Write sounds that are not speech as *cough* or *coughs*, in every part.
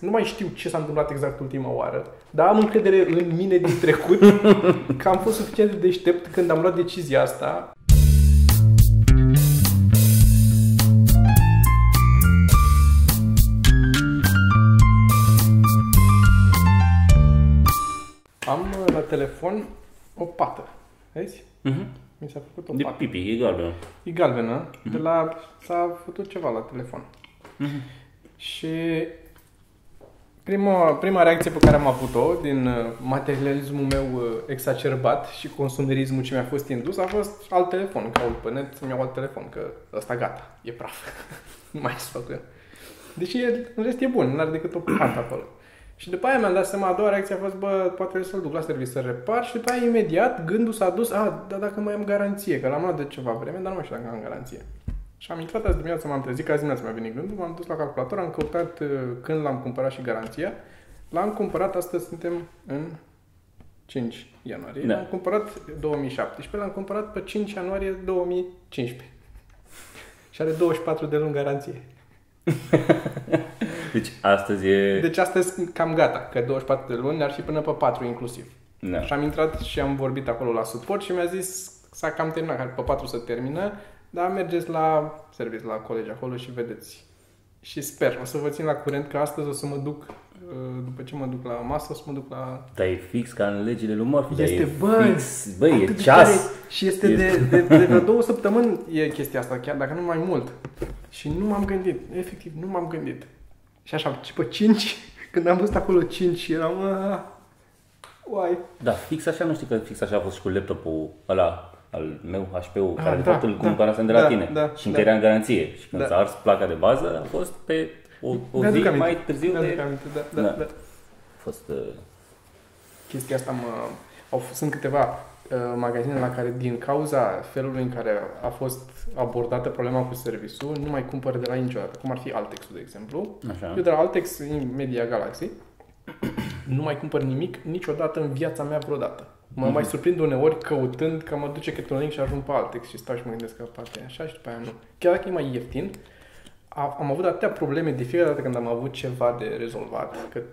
Nu mai știu ce s-a întâmplat exact ultima oară, dar am încredere în mine din trecut că am fost suficient de deștept când am luat decizia asta. Am uh, la telefon o pată. Vezi? Mhm. Mi s-a făcut o De pată. pipi, e galben. E galbenă. De la... S-a făcut ceva la telefon. Și prima, prima reacție pe care am avut-o din uh, materialismul meu uh, exacerbat și consumerismul ce mi-a fost indus a fost alt telefon. Caut pe net să-mi iau alt telefon, că ăsta gata, e praf. *laughs* nu mai să fac cu el. Deși e, în rest e bun, nu are decât o pată acolo. Și după aia mi-am dat seama, a doua reacție a fost, bă, poate trebuie să-l duc la serviciu să repar și după aia imediat gândul s-a dus, a, dar dacă mai am garanție, că l-am luat de ceva vreme, dar nu mai știu dacă am garanție. Și am intrat azi dimineața, m-am trezit, că azi dimineața mi-a venit gândul, m-am dus la calculator, am căutat uh, când l-am cumpărat și garanția. L-am cumpărat, astăzi suntem în 5 ianuarie. Da. L-am cumpărat 2017, l-am cumpărat pe 5 ianuarie 2015. Și are 24 de luni garanție. *laughs* Deci astăzi e... Deci astăzi cam gata, că 24 de luni ar fi până pe 4 inclusiv. Da. Și am intrat și am vorbit acolo la suport și mi-a zis s-a cam terminat, că pe 4 să termină, dar mergeți la serviciu, la colegi acolo și vedeți. Și sper, o să vă țin la curent că astăzi o să mă duc, uh, după ce mă duc la masă, o să mă duc la... Dar e fix ca în legile lui Murphy. dar Este, e bă, fix, băi, atât e de ceas. tare. Și este E- de, de, de vreo două săptămâni e chestia asta, chiar dacă nu mai mult. Și nu m-am gândit, efectiv, nu m-am gândit. Și așa, și pe 5, *laughs* când am văzut acolo 5, eram... "Ah, Uai, Da, fix așa, nu știi că fix așa a fost și cu laptopul ăla al meu, HP-ul, Ah, care de da, fapt îl da, cumpărasem de la da, tine da, și încă da. era în garanție. Și când Da. s-a ars placa de bază, a fost pe o, o zi Mi-aduc aminte. mai târziu Mi-aduc de... aminte, da, da, Da. da. A fost... Uh, chestia asta mă... Au, f- sunt câteva uh, magazine la care, din cauza felului în care a fost abordată problema cu serviciul, nu mai cumpăr de la ei niciodată, cum ar fi Altex-ul, de exemplu. așa. Eu de la Altex, în Media Galaxy, nu mai cumpăr nimic niciodată în viața mea vreodată. Mă Mhm. mai surprind uneori căutând că mă duce câte un link și ajung pe Altex și stau și mă gândesc că poate e așa și după aia nu. Chiar dacă e mai ieftin, a- am avut atâtea probleme de fiecare dată când am avut ceva de rezolvat, cât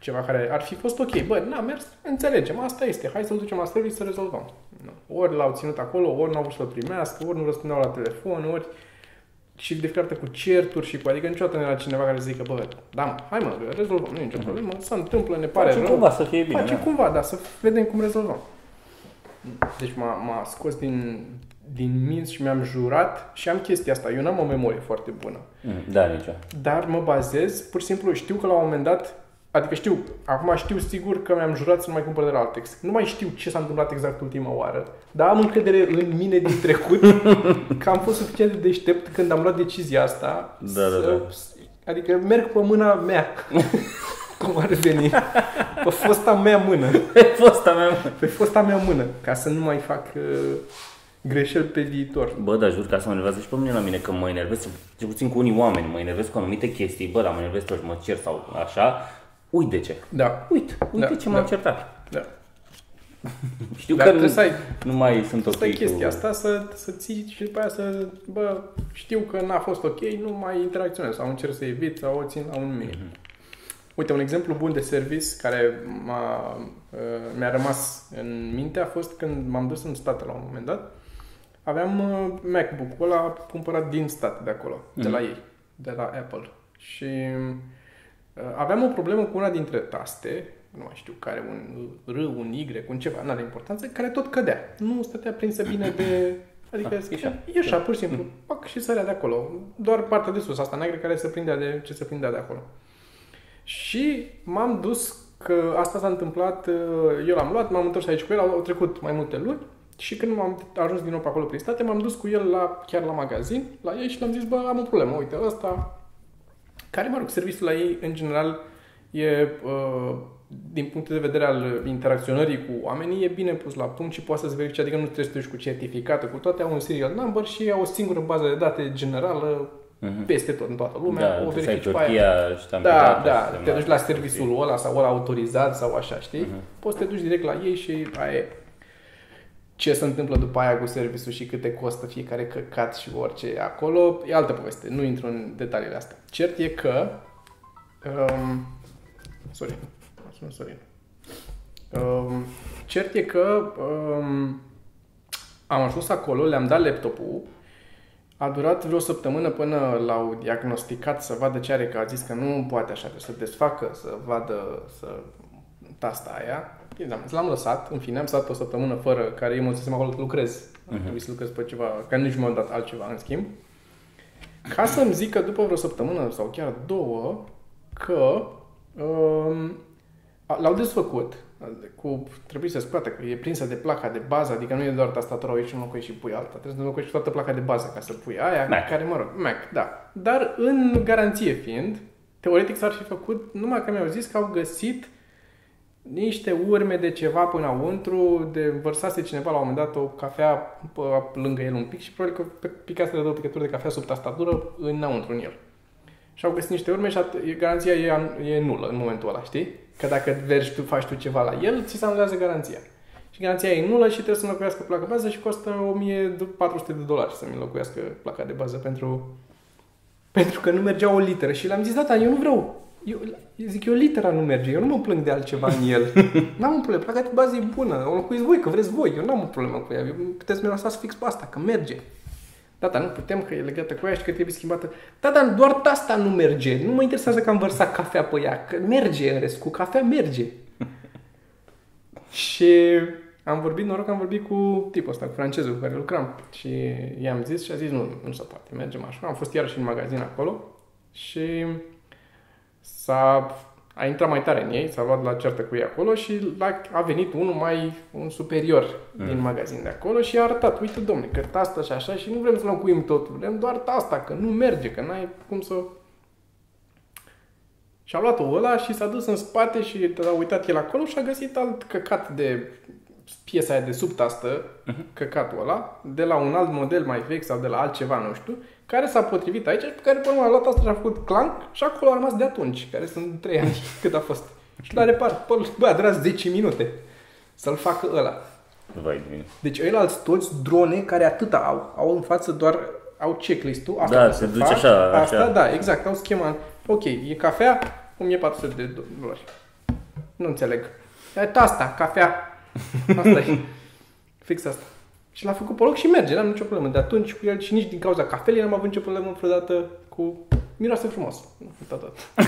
ceva care ar fi fost ok. Bă, n-a mers, înțelegem, asta este, hai să-l ducem la serviciu să rezolvăm. Nu. Ori l-au ținut acolo, ori n-au vrut să-l primească, ori nu răspundeau la telefon, ori și de fiecare dată cu certuri și cu, adică niciodată nu era cineva care să zică, bă, da, mă, hai mă, rezolvăm, nu e nicio problemă, se întâmplă, ne pare Face rău. cumva să fie bine. Face da. cumva, da, să vedem cum rezolvăm. Deci m-a, m-a scos din, din minți și mi-am jurat și am chestia asta. Eu n-am o memorie foarte bună. Mm, Da, nicio. Dar mă bazez, pur și simplu știu că la un moment dat, adică știu, acum știu sigur că mi-am jurat să nu mai cumpăr de la Altex. Nu mai știu ce s-a întâmplat exact ultima oară, dar am încredere în mine din trecut *laughs* că am fost suficient de deștept când am luat decizia asta. Da, da, da. Adică merg pe mâna mea. *laughs* Cum ar veni? Pe fosta mea mână. Fosta mea. Pe fosta mea mână. Ca să nu mai fac uh, greșeli pe viitor. Bă, dar jur că asta mă enervează și pe mine la mine că mă enervez, cel puțin cu unii oameni, mă enervez cu anumite chestii, bă, dar mă enervez tot și mă cer sau așa, uite de ce. Da. Uite, uite Da, ce m-am da. certat. Da. Știu Dar că trebuie nu, să ai nu mai sunt ok Asta e chestia cu... asta, să, să ții și după aia să, bă, știu că n-a fost ok, nu mai interacționez sau încerc să evit sau o țin la un minim. Uite, un exemplu bun de service care m-a, uh, mi-a rămas în minte a fost când m-am dus în state la un moment dat. Aveam uh, MacBook-ul ăla cumpărat din state de acolo, de la ei, de la Apple. Și uh, aveam o problemă cu una dintre taste, nu mai știu care, un R, un Y, un ceva, n-are importanță, care tot cădea. Nu stătea prinsă bine de... *clears throat* Adică Ah, ieșea. ieșea, pur și simplu, pac, și sărea de acolo. Doar partea de sus, asta neagră, care se prindea de ce se prindea de acolo. Și m-am dus, că asta s-a întâmplat, uh, eu l-am luat, m-am întors aici cu el, au trecut mai multe luni și când m-am ajuns din nou pe acolo prin state, m-am dus cu el la, chiar la magazin, la ei și le-am zis, bă, am o problemă, uite, ăsta, care, mă rog, serviciul la ei, în general, e, uh, din punct de vedere al interacționării cu oamenii, e bine pus la punct și poate să-ți verifice, adică nu trebuie să te duci cu certificate, cu toate, au un serial number și au o singură bază de date generală Mhm. peste tot, în toată lumea, Da, o trebuie să ai verifici pe aia. Turchia și te-am Da, pitat, da, și te semnat. duci la serviciul ăla sau ăla autorizat sau așa, știi? Mhm. Poți să te duci direct la ei și aia e. Ce se întâmplă după aia cu serviciul și câte costă fiecare căcat și orice acolo, e altă poveste. Nu intru în detaliile astea. Cert e că um, Sorin. Mă sună Sorin. Um, cert e că um, am ajuns acolo, le-am dat laptopul, a durat vreo săptămână până l-au diagnosticat să vadă ce are, că a zis că nu poate așa, trebuie să desfacă, să vadă, să tasta aia. L-am lăsat, în fine, am stat o săptămână fără, care eu mă zisem acolo că lucrez. Uh-huh. Trebuie să lucrez pe ceva, că nici mi-au dat altceva în schimb. Ca să-mi zică după vreo săptămână sau chiar două că um, l-au desfăcut, cu, trebuie să scoată că e prinsă de placa de bază, adică nu e doar tastatura aici înlocuiești și pui alta, trebuie să înlocuiești toată placa de bază ca să pui aia, Mac. care, mă rog, Mac, da. Dar în garanție fiind, teoretic s-ar fi făcut, numai că mi-au zis că au găsit niște urme de ceva până înăuntru, de vărsase cineva la un moment dat o cafea pe, lângă el un pic și probabil că picase de două picături de cafea sub tastatură înăuntru în el. Și au găsit niște urme și at- garanția e, e nulă în momentul ăla, știi? Că dacă vergi tu, faci tu ceva la el, ți se anulează garanția. Și garanția e nulă și trebuie să înlocuiască placa de bază și costă 1400 de dolari să-mi înlocuiască placa de bază pentru, pentru că nu mergea o literă. Și le-am zis, da, dar eu nu vreau. Eu, eu zic, eu litera nu merge, eu nu mă plâng de altceva în el. *laughs* N-am un problemă, placa de bază e bună, o înlocuiți voi, că vreți voi, eu n-am o problemă cu ea, eu, puteți să-mi lăsați fix pe asta, că merge. Da, dar nu putem, că e legată cu ea și că trebuie schimbată. Da, dar doar asta nu merge. Nu mă interesează că am vărsat cafea pe ea, că merge în rest, cu cafea merge. *laughs* și am vorbit, noroc, am vorbit cu tipul ăsta, cu francezul cu care lucram. Și i-am zis și a zis, nu, nu se poate, mergem așa. Am fost iarăși în magazin acolo și s-a, a intrat mai tare în ei, s-a luat la ceartă cu ei acolo și la, a venit unul mai, un superior mm. din magazin de acolo și a arătat, uite domne, că tastă și așa și nu vrem să înlocuim totul, vrem doar tasta, că nu merge, că n-ai cum să... Și a luat-o ăla și s-a dus în spate și a uitat el acolo și a găsit alt căcat de piesa aia de sub tastă, uh-huh. căcatul ăla, de la un alt model mai vechi sau de la altceva, nu știu, care s-a potrivit aici și pe care până a luat asta și a făcut clank și acolo a rămas de atunci, care sunt 3 ani *laughs* cât a fost. Și l-a reparat. Bă, a durat 10 minute să-l facă ăla. Vai de mine. Deci ăilalți toți drone care atâta au, au în față doar au checklist-ul. Asta Da, pot se să duce fac, așa, Asta, așa. da, exact, au schema. Ok, e cafea, 1400 de dolari. Nu înțeleg. E asta, cafea. Asta e. Fix asta. Și l-a făcut pe loc și merge, n-am nicio problemă. De atunci cu el și nici din cauza cafelei n-am avut nicio problemă vreodată cu... Miroase frumos. Tot, tot. *laughs*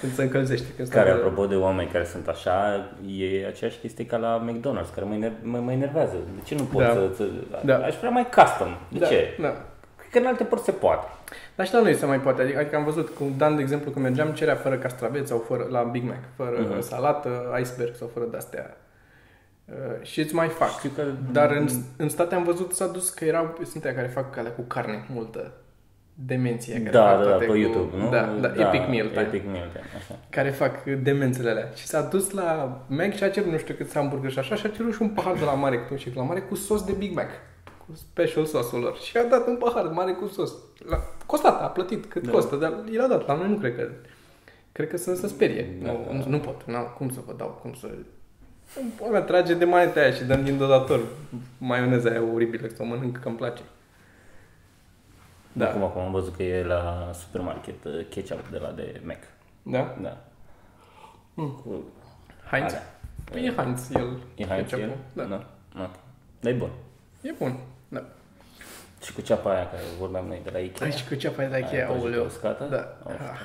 Când se încălzește. Când stă Care, pe- apropo de oameni care sunt așa, e aceeași chestie ca la McDonald's, care mă, ener- mă, mă enervează. De ce nu pot Da. să, să... Da. Aș vrea mai custom. De da, ce? Da. Cred că în alte părți se poate. Dar și la noi se mai poate. Adică, adică am văzut, cu Dan, de exemplu, când mergeam, cerea fără castraveți sau fără, la Big Mac, fără Mhm. uh-huh. salată, iceberg sau fără de-astea. Uh, și îți mai fac. Știu că... Dar în, în state am văzut s-a dus că erau, sunt aia care fac calea cu carne multă. Demenție. Care Da, fac da, da, toate pe cu, YouTube, nu? Da, da, Epic Meal Time. Epic Meal Time, așa. Care fac demențele alea. Și s-a dus la Mac și a cerut nu știu cât hamburger și așa și a cerut și un pahar de la mare cu și la mare cu sos de Big Mac. Cu special sauce-ul lor. Și a dat un pahar mare cu sos. La, costat, a plătit cât Da. costă, dar i l-a dat. La noi nu cred că... Cred că să se sperie. Da, nu, da. nu, nu pot. Nu, cum să vă dau, cum să... Pula, trage de maneta aia și dăm din dodator maioneza aia oribilă, să o mănânc că îmi place. Da. Da. Acum, acum am văzut că e la supermarket uh, ketchup de la de Mac. Da? Da. Mm. Cu... Heinz? Alea. Păi e Heinz, el. E Heinz ketchup-ul. el? Da. da. da. Dar e bun. E bun. Da. Și cu ceapa aia care vorbeam noi de la Ikea. Aici cu ceapa de Aia Ikea, prăjită aoleu. uscată? Da. Of. Ah.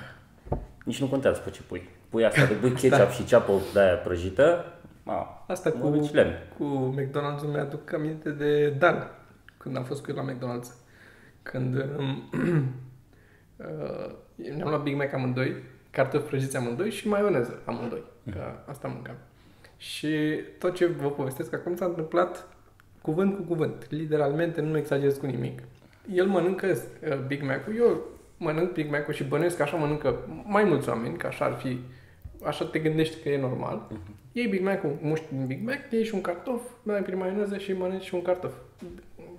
Nici nu contează pe ce pui. Pui asta de pui *laughs* ketchup Da. și ceapă de aia prăjită. Ma, Asta cu, mă duci lemn. cu McDonald's mi-aduc aminte de Dan, când am fost cu el la McDonald's. Când um, *clears throat* uh, ne-am luat Big Mac amândoi, cartofi prăjiți amândoi și maioneză amândoi. Că asta mâncam. Și tot ce vă povestesc acum s-a întâmplat cuvânt cu cuvânt. Literalmente, nu exagerez cu nimic. El mănâncă uh, Big Mac-ul, eu mănânc Big Mac-ul și bănuiesc că așa mănâncă mai mulți oameni, că așa ar fi, așa te gândești că e normal. Iei Big Mac-ul, muști din Big Mac, iei și un cartof, mai prin maioneză și mănânci și un cartof.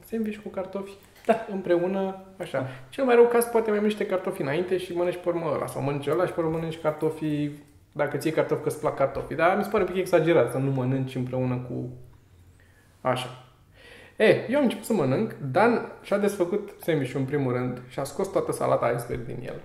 Sandwich cu cartofi, da, împreună, așa. Cel mai rău caz poate mai miște cartofi înainte și mănânci pe urmă ăla, sau mănânci ăla și pe urmă mănânci cartofii, dacă ți cartofi că îți plac cartofii. Dar mi se pare un pic exagerat să nu mănânci împreună cu... Așa. E, eu am început să mănânc, Dan și-a desfăcut sandwich în primul rând și a scos toată salata iceberg din el.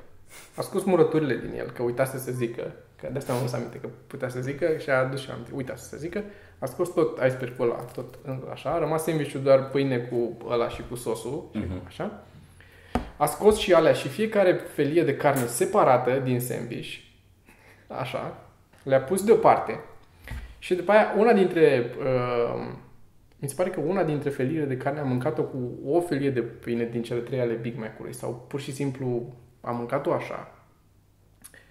A scos murăturile din el, că uitase să zică, că de asta am adus aminte că putea să zică și a adus și aminte, uitase să zică, a scos tot iceberg-ul ăla, tot așa, a rămas sandwich doar pâine cu ăla și cu sosul, și Mhm. așa. A scos și alea și fiecare felie de carne separată din sandwich, așa, le-a pus deoparte. Și după aia, una dintre, uh, mi se pare că una dintre feliile de carne a mâncat-o cu o felie de pâine din cele trei ale Big Mac-ului sau pur și simplu a mâncat-o așa.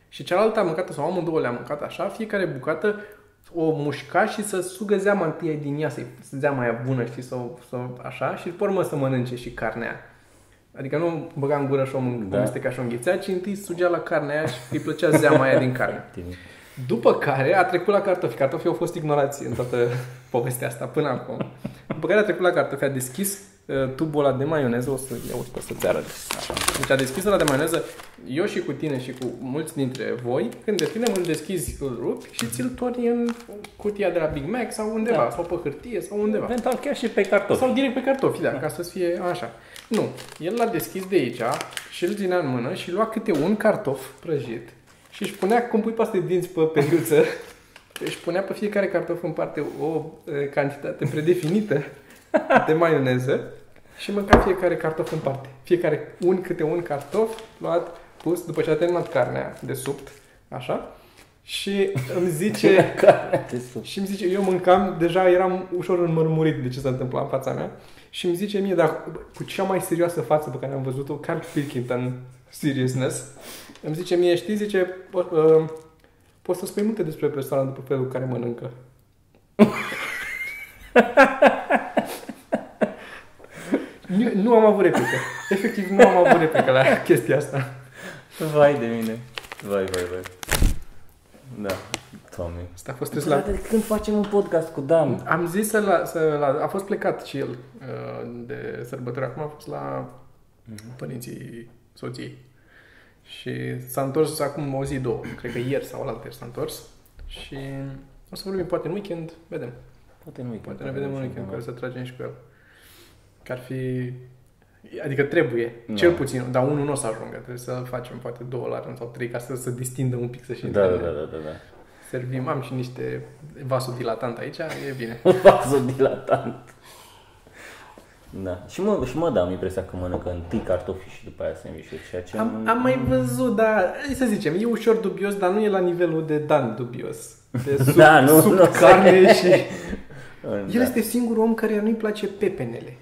Și cealaltă a mâncat sau amândouă le-a mâncat așa, fiecare bucată o mușca și să sugă zeama întâi din ea, să să zeama aia bună, știi, să, să, așa, și după urmă să mănânce și carnea. Adică nu băga în gură și o mâncă, Da. da. ca și o înghițea, ci întâi sugea la carnea aia și îi plăcea zeama aia din carne. Tine. După care a trecut la cartofi. Cartofii au fost ignorați în toată *laughs* povestea asta până acum. După care a trecut la cartofi, a deschis uh, tubul ăla de maioneză, o să iau o să-ți arăt. Așa. Deci a deschis ăla de maioneză, eu și cu tine și cu mulți dintre voi, când deschidem, îl deschizi, îl rupi și ți-l torni în cutia de la Big Mac sau undeva, Da. sau pe hârtie sau undeva. Eventual chiar și pe cartofi. Sau direct pe cartofi, da, ca să fie așa. Nu, el l-a deschis de aici și îl ținea în mână și lua câte un cartof prăjit și își punea, cum pui paste de dinți pe periuță, *laughs* își punea pe fiecare cartof în parte o e, cantitate predefinită *laughs* de maioneză și mânca fiecare cartof în parte. Fiecare un câte un cartof luat, pus, după ce a terminat carnea de subt, așa, și îmi zice... *laughs* De sus. Și îmi zice, eu mâncam, deja eram ușor înmărmurit de ce se întâmpla în fața mea și îmi zice mie, dar cu cea mai serioasă față pe care am văzut-o, Carl Pilkington seriousness, îmi zice mie, știi, zice, po- uh, poți să spui multe despre persoana după felul în care mănâncă. nu, nu am avut replică. Efectiv, nu am avut replică la chestia asta. Vai de mine. Vai, vai, vai. Da, Doamne. Asta a fost râs la... Frate, când facem un podcast cu Dan? Am zis să la, să la, a fost plecat și el uh, de sărbători. Acum a fost la părinții soției. Și s-a întors acum o zi, două. Cred că ieri sau alaltă s-a întors. Și o să vorbim poate în weekend, vedem. Poate nu Poate ne vedem în weekend, care să tragem și cu el. Că ar fi... Adică trebuie, Da. cel puțin, dar unul nu o să ajungă. Trebuie să facem poate două la rând sau trei ca să se distindă un pic să și Da, da, da, da, da. da. Servim, am și niște vasul dilatant aici, e bine. *laughs* Vasodilatant. Da. Și mă, și mă da, am impresia că mănâncă întâi cartofi și după aia sandwich ceea ce... Am, am mai văzut, dar hai să zicem, e ușor dubios, dar nu e la nivelul de Dan dubios. De *laughs* sub, Da, nu, sub nu, carne *laughs* și... Da. El este singurul om care nu-i place pepenele.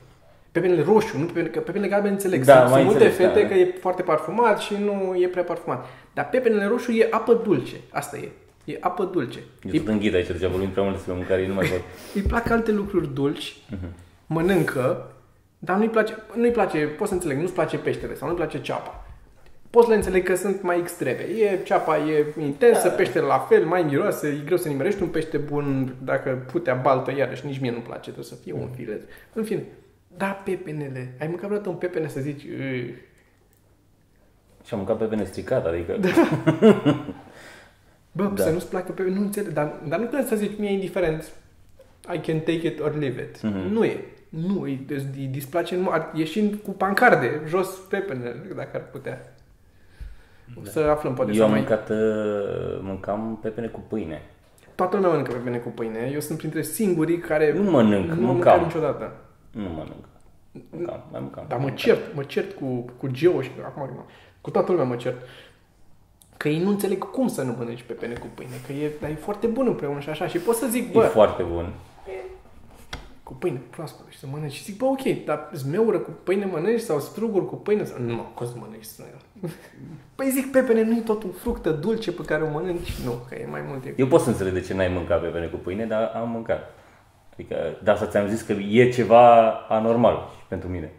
Pepenele roșu, nu pepenele, că pepenele galben înțeleg. Da, sunt, mai sunt multe înțeleg, fete da, da. că e foarte parfumat și nu e prea parfumat. Dar pepenele roșu e apă dulce. Asta e. E apă dulce. Eu Îi, sunt înghit aici, deja vorbim prea mult despre mâncare, nu mai *laughs* pot. îi plac alte lucruri dulci, Mhm. mănâncă, dar nu-i place, nu-i place, poți să înțeleg, nu-ți place peștele sau nu-ți place ceapa. Pot să le înțeleg că sunt mai extreme. E, ceapa e intensă, Da. peștele la fel, mai miroase, e greu să nimerești un pește bun, dacă putea baltă, iarăși nici mie nu-mi place, trebuie să fie un filet. În fine, da, pepenele. Ai mâncat vreodată un pepene să zici, "Ugh." Și am mâncat pepene stricat, adică... bă, Da. da. să nu-ți placă pepene, nu înțeleg, dar, dar nu trebuie să zici, mie e indiferent, I can take it or leave it. Mhm. Nu e. Nu, îi, îi displace, în, ar ieși cu pancarde, jos pepene, dacă ar putea. O să aflăm, poate Eu să am mai... mâncat, uh, mâncam pepene cu pâine. Toată lumea mănâncă pepene cu pâine. Eu sunt printre singurii care Nu mănânc, nu am mâncat mâncam. niciodată. Nu mănânc. Mâncam, mai mâncam. Dar mă cert, mă cert cu, cu Geo și acum nu, cu toată lumea mă cert. Că ei nu înțeleg cum să nu mănânci pepene cu pâine, că e, dar e foarte bun împreună și așa. Și pot să zic, E bă, foarte bun. Cu pâine proaspătă și să mănânci. Și zic, bă, ok, dar zmeură cu pâine mănânci sau struguri cu pâine? Sau... Nu, cum să mănânci zmeură? *laughs* Păi zic, pepene nu e tot o fructă dulce pe care o mănânci? Nu, că e mai mult. E... Eu pot să înțeleg de ce n-ai mâncat pepene cu pâine, dar am mâncat. Adică, de asta ți-am zis că e ceva anormal și pentru mine.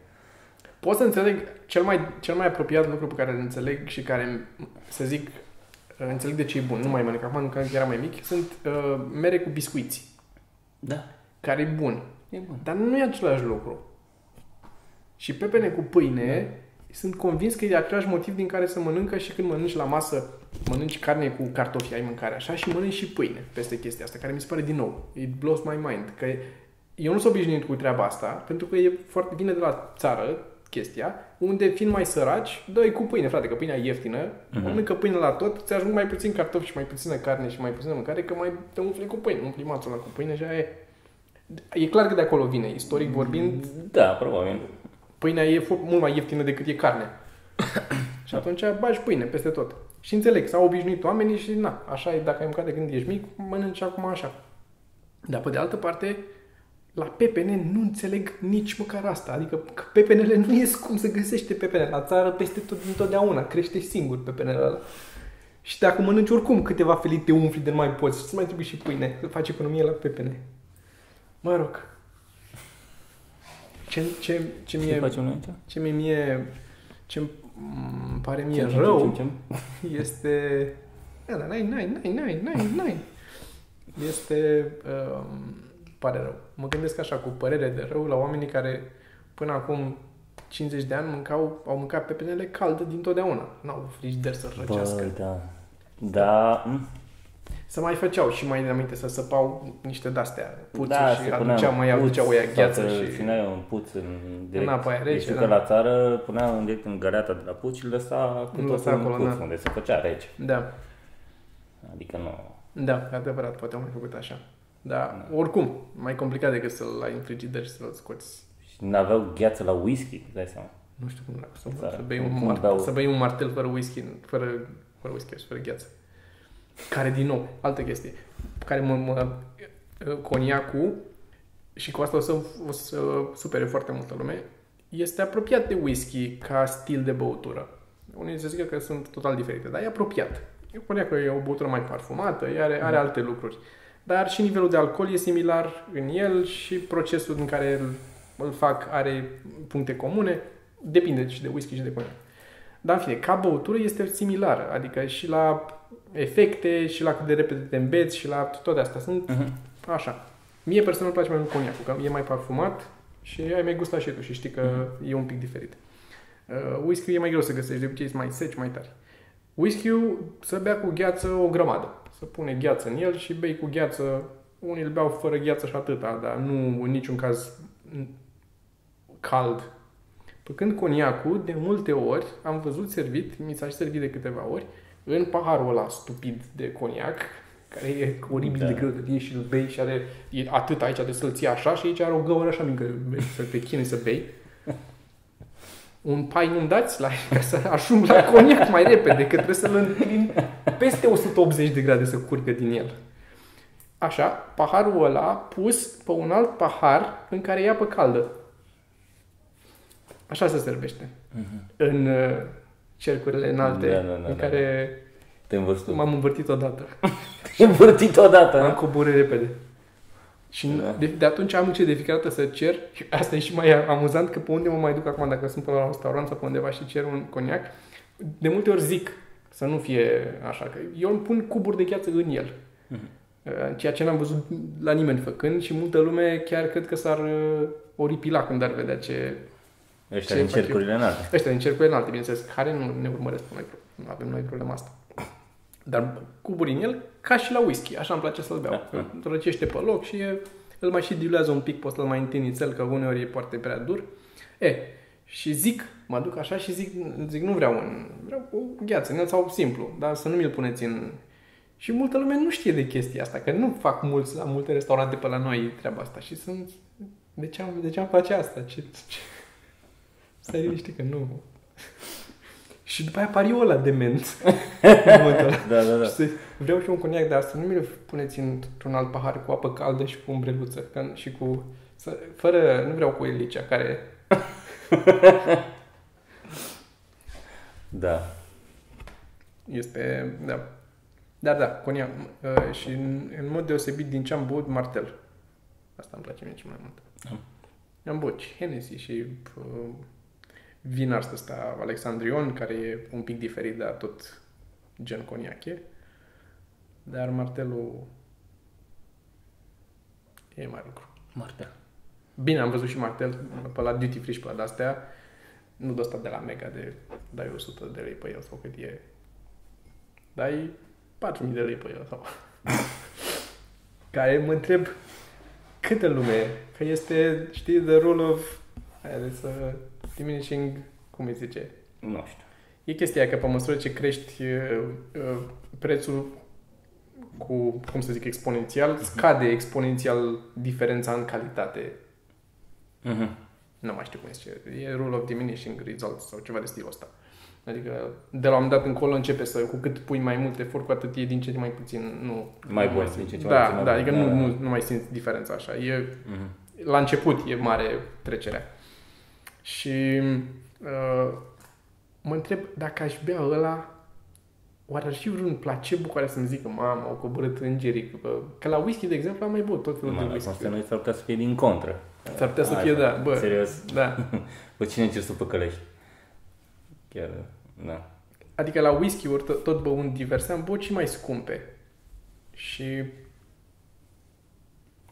Pot să înțeleg cel mai, cel mai apropiat lucru pe care îl înțeleg și care, să zic, înțeleg de ce e bun. Nu mai mănânc acum, când eram mai mic. Sunt uh, mere cu biscuiți, Da, care e bun. E bun. Dar nu e același lucru. Și pepene cu pâine, sunt convins că e același motiv din care să mănâncă și când mănânci la masă, mănânci carne cu cartofi, ai mâncare așa, și mănânci și pâine peste chestia asta, care mi se pare din nou, it blows my mind, că eu nu sunt obișnuit cu treaba asta, pentru că e foarte bine de la țară, chestia, unde fiind mai săraci, dă cu pâine, frate, că pâinea e ieftină, uh-huh. mănâncă pâine la tot, ți ajung mai puțin cartofi și mai puțină carne și mai puțină mâncare, că mai te umfli cu pâine, umfli mațul ăla cu pâine și aia e. E clar că de acolo vine, istoric vorbind, Da, probabil. pâinea e fo- mult mai ieftină decât e carne. *coughs* și atunci bagi pâine peste tot. Și înțeleg, s-au obișnuit oamenii și na, așa e, dacă ai mâncat de când ești mic, mănânci acum așa. Dar pe de altă parte, la pepene nu înțeleg nici măcar asta. Adică că pepenele nu ies cum se găsește pepene. La țară peste tot întotdeauna. Crește singur pepenele ăla. Și dacă mănânci oricum câteva felii te umfli de nu mai poți. Și mai trebuie și pâine. Să faci economie la pepene. Mă rog. Ce, ce, ce Ce mie, facem noi aici? ce mie, mie ce îmi pare mie Ce- ce- rău ce- ce- *laughs* este... Da, da, n-ai, n-ai, n-ai, n-ai, n-ai, n-ai. Este... Um, pare rău. Mă gândesc așa, cu părere de rău, la oamenii care până acum 50 de ani mâncau, au mâncat pepenele calde dintotdeauna. N-au frigider să răcească. Bă, da. Da, mm, Să mai făceau și mai înainte să săpau niște de-astea puțuri da, și se punea aduceau, în mai puț, aduceau ea gheață sau și... să Țineai un puț în direct. apa aia rece, Deci da. că la țară punea în direct în găleata de la puț și îl lăsa cu Îl tot lăsa în acolo, puț, da. unde se făcea rece. Da, Adică nu... da, e adevărat, poate au mai făcut așa. Da, oricum, mai complicat decât să-l ai în frigider și să-l scoți Și n-aveau gheață la whisky, îți dai seama. Nu știu cum dracu, să, Da. să, bei un Cum martel, beau- să bei un martel fără whisky, fără, fără whisky și fără gheață. Care, din nou, altă chestie, care mă, mă coniacul, și cu asta o să, o să supere foarte multă lume, este apropiat de whisky ca stil de băutură. Unii se zic că sunt total diferite, dar e apropiat. Coniacul e o băutură mai parfumată, are, are alte lucruri. Dar și nivelul de alcool e similar în el și procesul în care îl, îl fac are puncte comune. Depinde și de whisky și de coniac. Dar, în fine, ca băutură este similară. Adică și la efecte, și la cât de repede te îmbeți, și la toate astea. Sunt Mhm. așa. Mie personal îmi place mai mult coniacul, că e mai parfumat și ai mai gustat și tu și știi că e un pic diferit. Uh, whisky e mai greu să găsești, de obicei sunt mai seci, mai tari. Whisky-ul să bea cu gheață o grămadă. Să pune gheață în el și bei cu gheață. Unii îl beau fără gheață și atâta, dar nu în niciun caz n- cald. Pe când coniacul, de multe ori, am văzut servit, mi s-a și servit de câteva ori, în paharul ăla stupid de coniac, care e oribil Da. de greu de tine și îl bei și are e atât aici de să-l ții așa și aici are o găură așa mică să te chinui să bei. Un pai nu-mi dați la, ca să ajung la coniac mai repede, că trebuie să-l înclin peste 180 de grade să curgă din el. Așa, paharul ăla pus pe un alt pahar în care e apă caldă. Așa se servește. În uh, cercurile înalte Da, da, da, în da. care Te învârți m-am învârtit odată. *laughs* Te învârtit odată, Am da? coborât repede. Și Da. de, de, atunci am început de fiecare dată să cer și *laughs* asta e și mai amuzant că pe unde mă mai duc acum dacă sunt pe la un restaurant sau pe undeva și cer un coniac, de multe ori zic să nu fie așa, că eu îmi pun cuburi de gheață în el. Mhm. Uh, Ceea ce n-am văzut la nimeni făcând și multă lume chiar cred că s-ar uh, oripila când ar vedea ce... Ăștia Ce din fac cercurile înalte. Ăștia din cercurile înalte, bineînțeles, care nu ne urmăresc pe noi, nu avem noi problema asta. Dar cuburi în el, ca și la whisky, așa îmi place să-l beau. Da, da. Îl Răcește pe loc și e, îl mai și diluează un pic, poți să-l mai întinzi nițel, că uneori e foarte prea dur. E, și zic, mă duc așa și zic, zic nu vreau un, vreau o gheață în el sau simplu, dar să nu mi-l puneți în... Și multă lume nu știe de chestia asta, că nu fac mulți la multe restaurante pe la noi treaba asta și sunt... De ce am, de ce am face asta? Ce, ce... Stai liniște că nu... *laughs* Și după aia pariu ăla dement. în momentul ăla. *laughs* Da, da, da. Și să- vreau și un coniac de asta, nu mi-l puneți într-un alt pahar cu apă caldă și cu umbreluță. Că, și cu... Să, fără... Nu vreau cu elicea, care... *laughs* Da. Este... Da. Dar da, coniac. Uh, și în, în mod deosebit din ce am băut, martel. Asta îmi place mie cel mai mult. Am. Am băut și Hennessy și uh, vin asta, ăsta Alexandrion, care e un pic diferit, dar tot gen coniac e. Dar martelul e mai lucru. Martel. Bine, am văzut și martel pe la duty free și pe la de-astea. Nu de asta de la Mega de dai 100 de lei pe el sau cât e. Dai 4.000 de lei pe el sau... *laughs* Care mă întreb câtă lume, că este, știi, the rule of... Haide să diminishing, cum îi zice? Nu știu. E chestia aia că pe măsură ce crești uh, uh, prețul cu, cum să zic, exponențial, scade exponențial diferența în calitate. Mhm. Nu mai știu cum se zice. E rule of diminishing results sau ceva de stilul ăsta. Adică de la un moment dat încolo începe să, cu cât pui mai mult efort, cu atât e din ce în ce mai puțin, nu... Mai nu bun, simți. din ce în ce mai Da, puțin mai da, bun. adică Da, nu, da. nu, nu mai simți diferența așa. E, Mhm. la început e mare trecerea. Și uh, mă întreb dacă aș bea ăla, oare ar fi vreun placebo care să-mi zică, mamă, au coborât îngerii. Că, că la whisky, de exemplu, am mai băut tot felul Mai de la whisky. constă noi s-ar putea să fie din contră. S-ar putea să Așa. fie, da, bă. Serios? Da. *laughs* Pe cine încerci să păcălești? Chiar, da. Adică la whisky-uri tot, tot băund diverse, am băut și mai scumpe. Și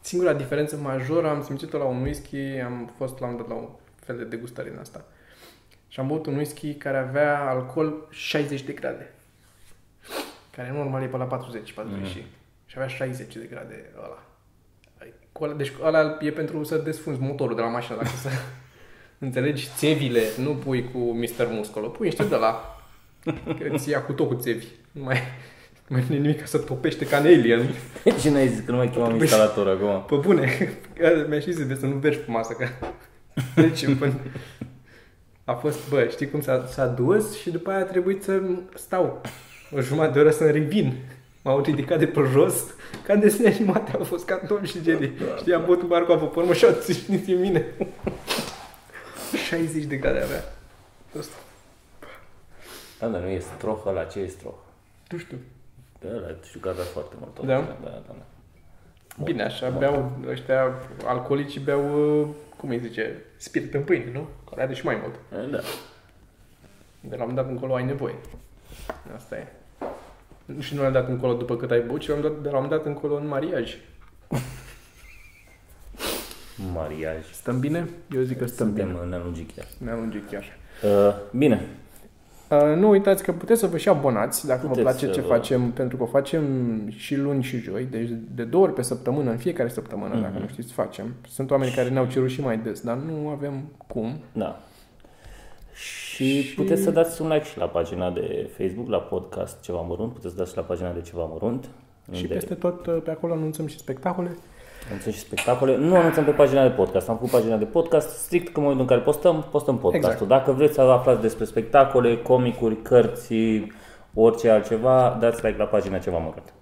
singura diferență majoră am simțit-o la un whisky, am fost la un dat la un fel de degustare din asta. Și am băut un whisky care avea alcool 60 de grade. Care normal e pe la 40, 40 Mhm. și. Și avea 60 de grade ăla. Cu ăla. Deci ăla e pentru să desfunzi motorul de la mașină, dacă să... *laughs* Înțelegi? Țevile, nu pui cu Mr. Muscolo, pui niște de la Că îți ia cu tot cu țevi. Nu mai, nu mai vine nimic ca să topește ca în Alien. *laughs* Și n-ai zis că nu mai chemam instalator acum. Pe bune, că *laughs* mi-a și zis de să nu vergi pe masă, că deci până... A fost, bă, știi cum s-a, s-a dus și după aia a trebuit să stau o jumătate de oră să-mi revin. M-au ridicat de pe jos, ca în desene animate, au fost ca Tom și Jerry. Știi, am băut barca pe urmă și au ținut în mine. 60 de grade avea. Fost, Da, dar nu e stroh ăla, ce e stroh? nu știu. Da, ăla, știu că avea foarte mult. tot. Da? Da, da, da. Bine, așa beau ăștia alcoolicii beau, uh, cum îi zice, spirit în pâine, nu? Care are și mai mult. E, Da. De la un dat încolo ai nevoie. Asta e. Și nu l-am dat încolo după cât ai băut, ci l-am dat de la un dat încolo în mariaj. *laughs* Mariaj. Stăm bine? Eu zic că stăm bine. Suntem în alungit chiar. Ne alungim chiar. Uh, bine. Uh, nu uitați că puteți să vă și abonați dacă Puteți vă place să ce vă- facem, pentru că o facem și luni și joi, deci de două ori pe săptămână, în fiecare săptămână, Mhm. dacă nu știți, facem. Sunt oameni care ne-au cerut și mai des, dar nu avem cum. Da. Și, Și- puteți să dați un like și la pagina de Facebook, la podcast Ceva Mărunt, puteți să dați și la pagina de Ceva Mărunt. Și unde peste tot, uh, pe acolo anunțăm și spectacole. Anunțăm și spectacole. Nu anunțăm pe pagina de podcast. Am făcut pagina de podcast strict în momentul în care postăm, postăm podcastul. Exact. Dacă vreți să aflați despre spectacole, comicuri, cărți, orice altceva, dați like la pagina Ceva Mărunt.